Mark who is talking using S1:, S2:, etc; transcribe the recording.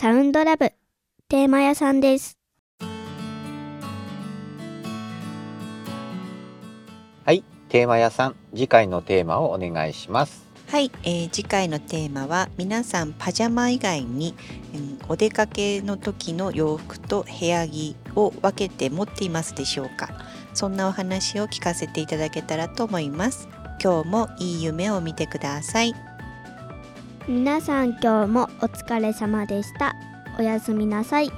S1: サウンドラブテーマ屋さんです。
S2: はい、テーマ屋さん、次回のテーマをお願いします。
S3: はい、えー次回のテーマは皆さんパジャマ以外に、うんお出かけの時の洋服と部屋着を分けて持っていますでしょうかそんなお話を聞かせていただけたらと思います今日もいい夢を見てください
S1: 皆さん今日もお疲れ様でした。おやすみなさい。